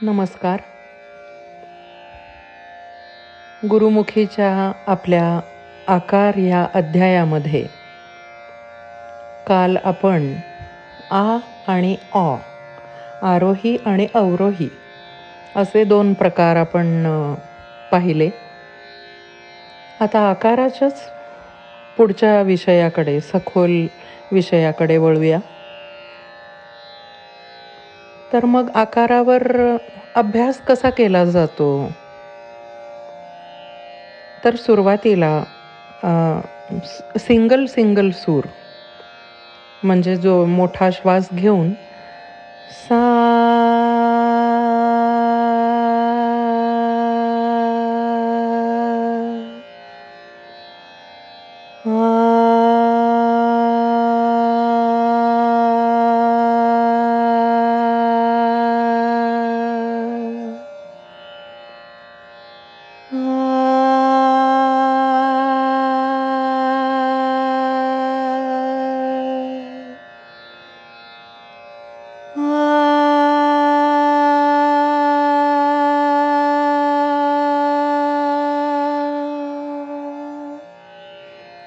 नमस्कार. गुरुमुखीच्या आपल्या आकार या अध्यायामध्ये काल आपण आ आणि ऑ आरोही आणि अवरोही असे दोन प्रकार आपण पाहिले. आता आकाराच्याच पुढच्या विषयाकडे सखोल विषयाकडे वळूया. तर मग आकारावर अभ्यास कसा केला जातो? तर सुरुवातीला सिंगल सिंगल सूर म्हणजे जो मोठा श्वास घेऊन सा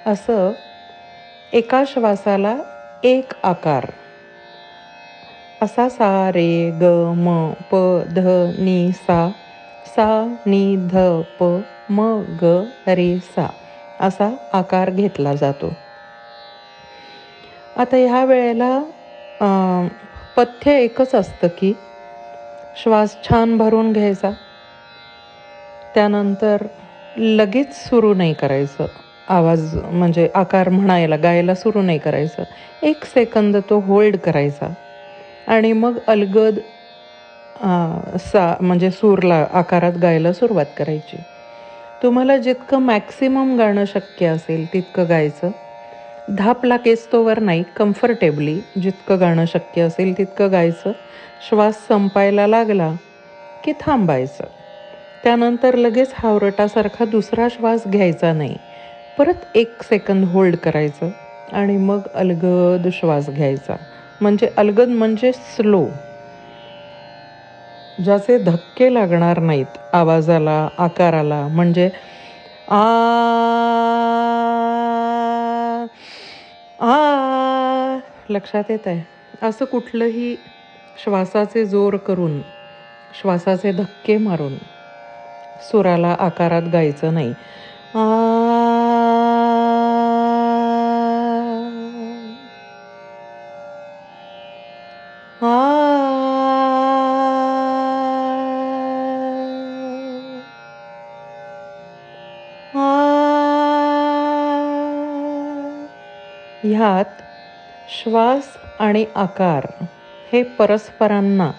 असं एका श्वासाला एक आकार. असा सा रे ग म प ध नि सा सा नि ध प म ग रे सा असा आकार घेतला जातो. आता ह्या वेळेला पथ्य एकच असतं की श्वास छान भरून घ्यायचा. त्यानंतर लगेच सुरू नाही करायचं. आवाज म्हणजे आकार म्हणायला गायला सुरू नाही करायचं. एक सेकंद तो होल्ड करायचा. आणि मग अलगद सा म्हणजे सूरला आकारात गायला सुरुवात करायची. तुम्हाला जितकं मॅक्सिमम गाणं शक्य असेल तितकं गायचं. धाप लागेस्तोवर नाही कम्फर्टेबली जितकं गाणं शक्य असेल तितकं गायचं. श्वास संपायला लागला की थांबायचं. त्यानंतर लगेच हावरटासारखा दुसरा श्वास घ्यायचा नाही. परत एक सेकंद होल्ड करायचं आणि मग अलगद श्वास घ्यायचा. म्हणजे अलगद म्हणजे स्लो ज्याचे धक्के लागणार नाहीत आवाजाला आकाराला म्हणजे आ आ लक्षात येत आहे. असं कुठलंही श्वासाचे जोर करून श्वासाचे धक्के मारून सुराला आकारात गायचं नाही. आ श्वास आणि आकार हे परस्परांना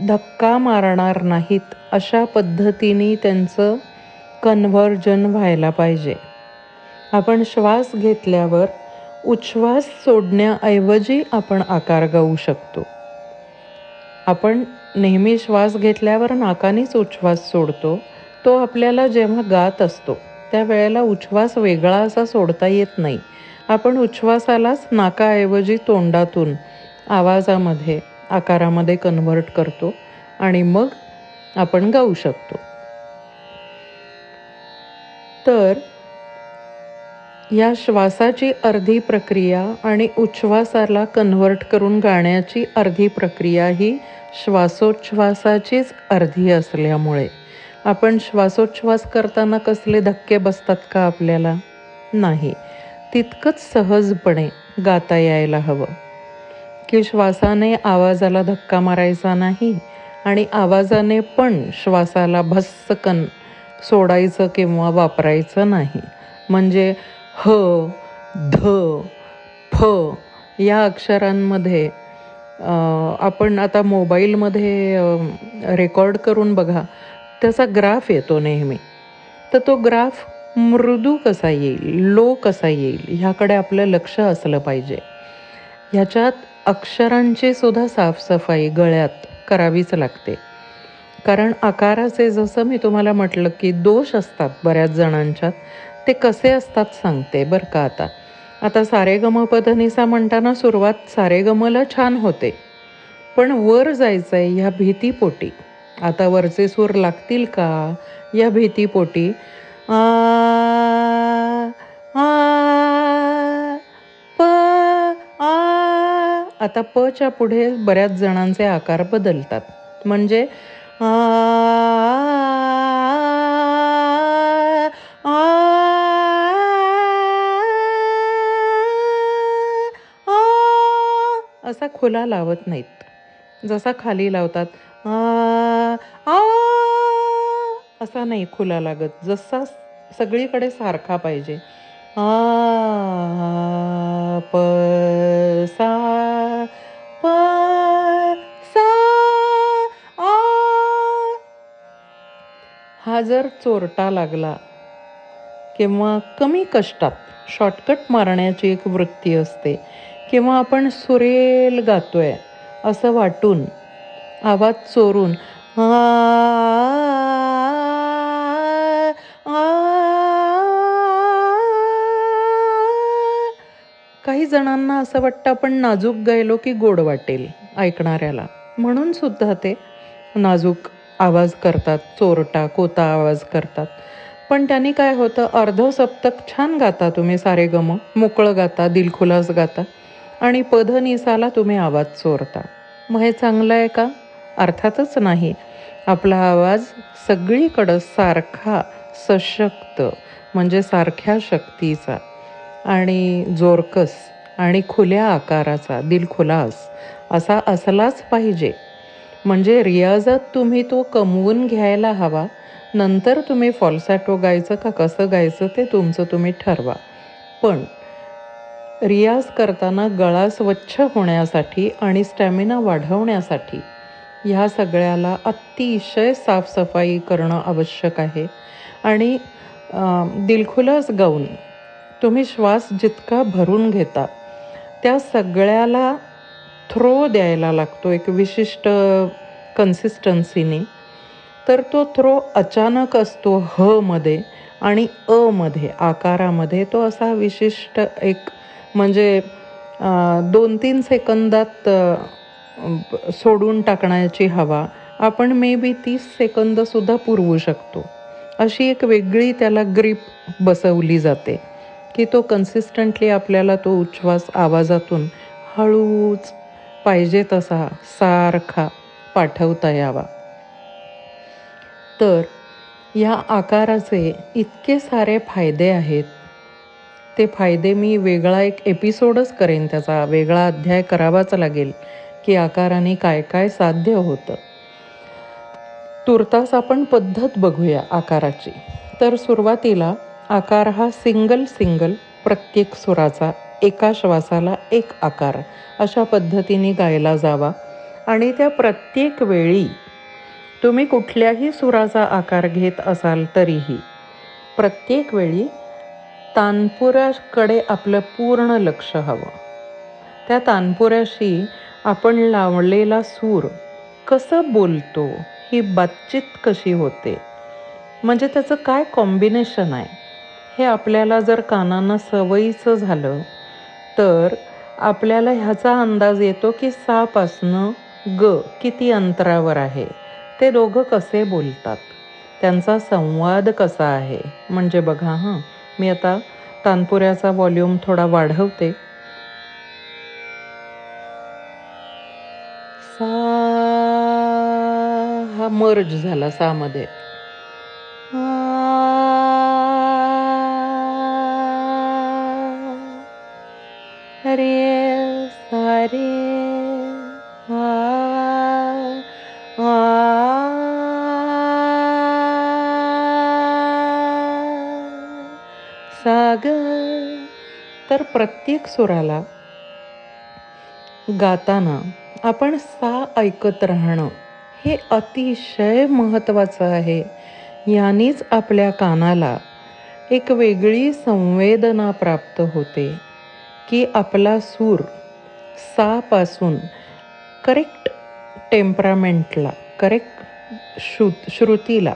धक्का मारणार नाहीत अशा पद्धतीने त्यांचं कन्व्हर्जन व्हायला पाहिजे. आपण श्वास घेतल्यावर उच्छ्वास सोडण्याऐवजी आपण आकार गाऊ शकतो. आपण नेहमी श्वास घेतल्यावर नाकानेच उच्छ्वास सोडतो तो आपल्याला जेव्हा गात असतो त्यावेळेला उच्छ्वास वेगळा असा सोडता येत नाही. आपण उच्छ्वासालाच नाकाऐवजी तोंडातून आवाजामध्ये आकारामध्ये कन्व्हर्ट करतो आणि मग आपण गाऊ शकतो. तर या श्वासाची अर्धी प्रक्रिया आणि उच्छ्वासाला कन्व्हर्ट करून गाण्याची अर्धी प्रक्रिया ही श्वासोच्छ्वासाचीच अर्धी असल्यामुळे. आपण श्वासोच्छ्वास करताना कसले धक्के बसतात का आपल्याला? नाही. तितकंच सहजपणे गाता यायला हवं. की श्वासाने आवाजाला धक्का मारायचा नाही आणि आवाजाने पण श्वासाला भस्सकन सोडायचं किंवा वापरायचं नाही. म्हणजे ह ध फ या अक्षरांमध्ये आपण आता मोबाईलमध्ये रेकॉर्ड करून बघा त्याचा ग्राफ येतो नेहमी. तर तो ग्राफ मृदू कसा येईल लो कसा येईल ह्याकडे आपलं लक्ष असलं पाहिजे. ह्याच्यात अक्षरांची सुद्धा साफसफाई गळ्यात करावीच लागते. कारण आकाराचे जसं मी तुम्हाला म्हटलं की दोष असतात बऱ्याच जणांच्यात ते कसे असतात सांगते बरं का आता. आता सारेगम पधनिसा म्हणताना सुरुवात सारेगमला छान होते. पण वर जायचं आहे ह्या भीतीपोटी. आता वरचे सूर लागतील का? या भीतीपोटी. आ आ प आ. आता पच्या पुढे बऱ्याच जणांचे आकार बदलतात. म्हणजे आ आ आ. असा खुला लावत नाहीत. जसा खाली लावतात आ आ. असा नाही खुला लागत. जसा सगळीकडे सारखा पाहिजे. आ प सा प सा आ. हा जर चोरटा लागला किंवा कमी कष्टात शॉर्टकट मारण्याची एक वृत्ती असते किंवा आपण सुरेल गातोय असं वाटून आवाज चोरून आ, आ, जणांना असं वाटतं आपण नाजूक गायलो की गोड वाटेल ऐकणाऱ्याला. म्हणून सुद्धा ते नाजूक आवाज करतात चोरटा कोता आवाज करतात. पण त्यांनी काय होतं अर्ध सप्तक छान गाता तुम्ही सारे गम मोकळं गाता दिलखुलास गाता आणि पधनिसाला तुम्ही आवाज चोरता. मग हे चांगलं आहे का? अर्थातच नाही. आपला आवाज सगळीकडं सारखा सशक्त म्हणजे सारख्या शक्तीचा. आणि जोरकस आणि खुल्या आकाराचा दिलखुलास असा असलाच पाहिजे. म्हणजे रियाजात तुम्ही तो कमवून घ्यायला हवा नंतर तुम्ही फॉल्सॅटो गायचं का कसं गायचं ते तुमचं तुम्ही ठरवा. पण रियाज करताना गळा स्वच्छ होण्यासाठी आणि स्टॅमिना वाढवण्यासाठी ह्या सगळ्याला अतिशय साफसफाई करणं आवश्यक आहे. आणि दिलखुलास गाऊन तुम्ही श्वास जितका भरून घेता त्या सगळ्याला थ्रो द्यायला लागतो एक विशिष्ट कन्सिस्टन्सीने तर तो थ्रो अचानक असतो ह मध्ये आणि अमध्ये आकारामध्ये. तो असा विशिष्ट एक म्हणजे दोन तीन सेकंदात सोडून टाकण्याची हवा. आपण मे बी तीस सेकंदसुद्धा पुरवू शकतो. अशी एक वेगळी त्याला ग्रीप बसवली जाते. की तो कन्सिस्टंटली आपल्याला तो उच्छ्वास आवाजातून हळूच पाहिजे तसा सारखा पाठवता यावा. तर या आकाराचे इतके सारे फायदे आहेत. ते फायदे मी वेगळा एक एपिसोडच करेन त्याचा वेगळा अध्याय करावाच लागेल की आकाराने काय काय साध्य होतं. तुर्तास आपण पद्धत बघूया आकाराची. तर सुरुवातीला आकार हा सिंगल सिंगल प्रत्येक सुराचा एका श्वासाला एक आकार अशा पद्धतीने गायला जावा. आणि त्या प्रत्येक वेळी तुम्ही कुठल्याही सुराचा आकार घेत असाल तरीही प्रत्येक वेळी तानपुऱ्याकडे आपलं पूर्ण लक्ष हवं. त्या तानपुऱ्याशी आपण लावलेला सूर कसं बोलतो ही बातचीत कशी होते? म्हणजे त्याचं काय कॉम्बिनेशन आहे? हे आपल्याला जर कानांना सवयीचं झालं तर आपल्याला ह्याचा अंदाज येतो की सापासनं ग किती अंतरावर आहे. ते दोघं कसे बोलतात? त्यांचा संवाद कसा आहे? म्हणजे बघा हां. मी आता तानपुऱ्याचा व्हॉल्यूम थोडा वाढवते. सा हा मर्ज झाला सामध्ये. ग तर प्रत्येक सुराला गाताना आपण सा ऐकत राहणं हे अतिशय महत्त्वाचं आहे. यानेच आपल्या कानाला एक वेगळी संवेदना प्राप्त होते की आपला सूर सापासून करेक्ट टेम्परामेंटला करेक्ट श्रुत श्रुतीला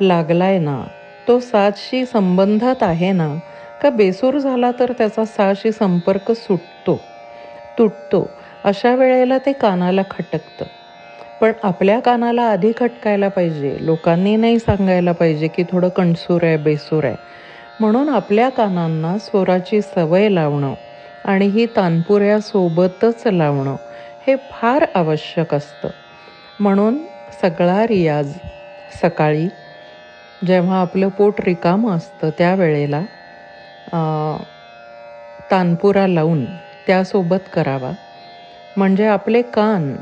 लागलाय ना तो साथशी संबंधात आहे ना का बेसूर झाला तर त्याचा साशी संपर्क सुटतो तुटतो. अशा वेळेला ते कानाला खटकतं. पण आपल्या कानाला आधी खटकायला पाहिजे. लोकांनी नाही सांगायला पाहिजे की थोडं कणसूर आहे बेसूर आहे. म्हणून आपल्या कानांना स्वराची सवय लावणं आणि ही तानपुऱ्यासोबतच लावणं हे फार आवश्यक असतं. म्हणून सगळा रियाज सकाळी जेव्हा आपलं पोट रिकामं असतं त्यावेळेला तानपुरा लावून त्यासोबत करावा. म्हणजे आपले कान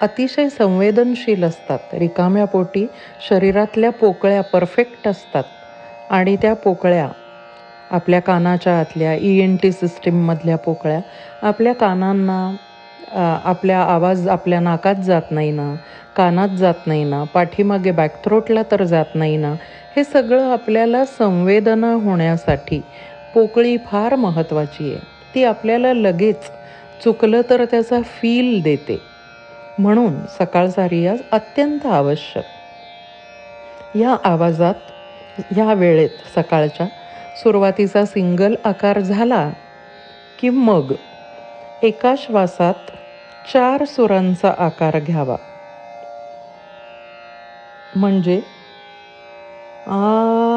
अतिशय संवेदनशील असतात. रिकाम्या पोटी शरीरातल्या पोकळ्या परफेक्ट असतात. आणि त्या पोकळ्या आपल्या कानाच्या आतल्या ई एन टी सिस्टीममधल्या पोकळ्या आपल्या कानांना आपल्या आवाज आपल्या नाकात जात नाही ना कानात जात नाही ना पाठीमागे बॅकथ्रोटला तर जात नाही ना हे सगळं आपल्याला संवेदना होण्यासाठी पोकळी फार महत्त्वाची आहे. ती आपल्याला लगेच चुकलं तर त्याचा फील देते. म्हणून सकाळचा रियाज अत्यंत आवश्यक. या आवाजात ह्या वेळेत सकाळच्या सुरुवातीचा सिंगल आकार झाला की मग एका श्वासात चार सुरांचा आकार घ्यावा. म्हणजे आ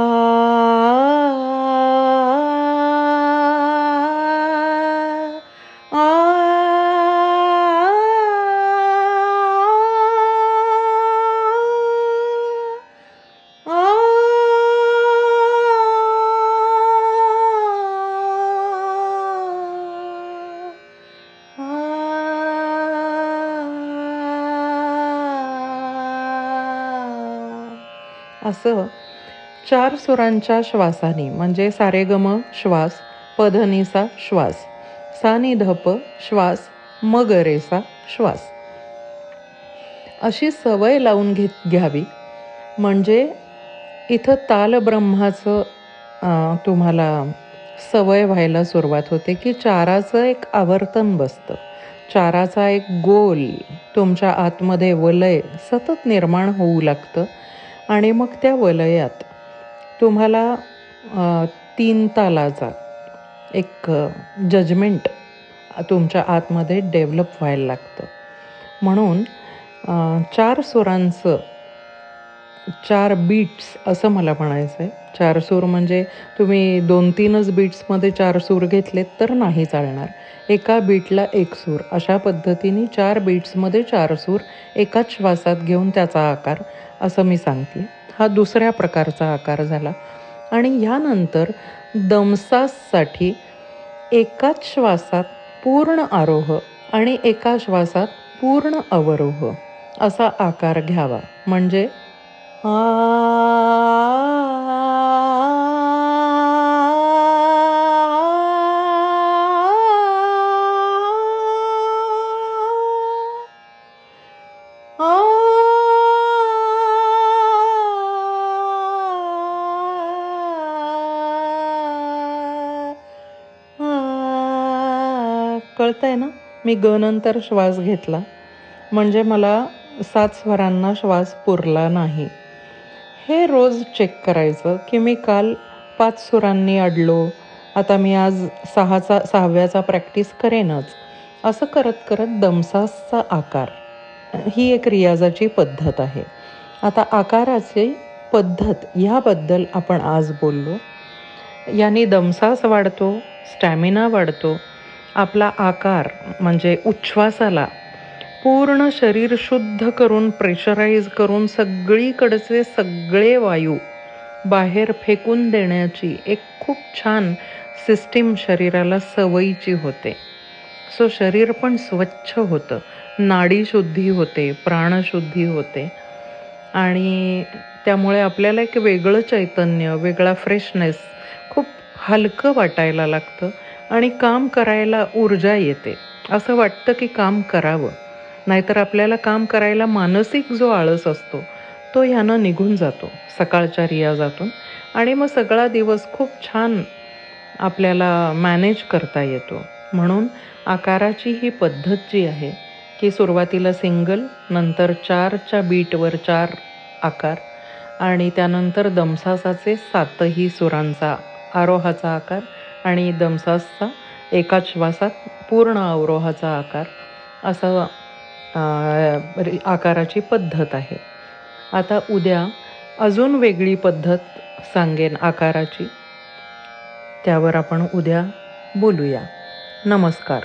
असं चार सुरांच्या श्वासाने म्हणजे सारेगम श्वास पधनीसा श्वास सानिधप श्वास मगरेसा श्वास. अशी सवय लावून घेत घ्यावी. म्हणजे इथं तालब्रह्माचं तुम्हाला सवय व्हायला सुरुवात होते की चाराचं एक आवर्तन बसतं. चाराचा एक गोल तुमच्या आतमध्ये वलय सतत निर्माण होऊ लागतं. आणि मग त्या वलयात तुम्हाला तीन तालाचा एक जजमेंट तुमच्या आतमध्ये डेव्हलप व्हायला लागतं. म्हणून चार स्वरांचं चार बीट्स असं मला म्हणायचं आहे चार सूर म्हणजे तुम्ही दोन तीनच बीट्समध्ये चार सूर घेतलेत तर नाही चालणार. एका बीटला एक सूर. अशा पद्धतीने चार बीट्समध्ये चार सूर एकाच श्वासात घेऊन त्याचा आकार असं मी सांगते. हा दुसऱ्या प्रकारचा आकार झाला. आणि ह्यानंतर दमसाससाठी एकाच श्वासात पूर्ण आरोह आणि एका श्वासात पूर्ण अवरोह असा आकार घ्यावा. म्हणजे कळतं आहे ना? मी ग नंतर श्वास घेतला. म्हणजे मला सात स्वरांना श्वास पुरला नाही. हे रोज चेक करायचं की मी काल पाच सुरांनी अडलो. आता मी आज सहाचा सहाव्याचा प्रॅक्टिस करेनच. असं करत करत दमसासचा आकार. ही एक रियाजाची पद्धत आहे. आता आकाराची पद्धत ह्याबद्दल आपण आज बोललो. याने दमसास वाढतो स्टॅमिना वाढतो. आपला आकार म्हणजे उच्छ्वासाला पूर्ण शरीर शुद्ध करून प्रेशराईज करून सगळीकडचे सगळे वायू बाहेर फेकून देण्याची एक खूप छान सिस्टीम शरीराला सवयीची होते. सो शरीर पण स्वच्छ होतं. नाडीशुद्धी होते प्राणशुद्धी होते. आणि त्यामुळे आपल्याला एक वेगळं चैतन्य वेगळा फ्रेशनेस खूप हलकं वाटायला लागतं आणि काम करायला ऊर्जा येते. असं वाटतं की काम करावं. नाहीतर आपल्याला काम करायला मानसिक जो आळस असतो तो ह्यानं निघून जातो सकाळच्या रियाजातून. आणि मग सगळा दिवस खूप छान आपल्याला मॅनेज करता येतो. म्हणून आकाराची ही पद्धत जी आहे की सुरुवातीला सिंगल नंतर चारच्या बीटवर चार आकार आणि त्यानंतर दमसासाचे सातही सुरांचा आरोहाचा आकार आणि दमसासचा एकाच श्वासात पूर्ण अवरोहाचा आकार असं आकाराची पद्धत आहे. आता उद्या अजून वेगळी पद्धत सांगेन आकाराची. त्यावर आपण उद्या बोलूया. नमस्कार.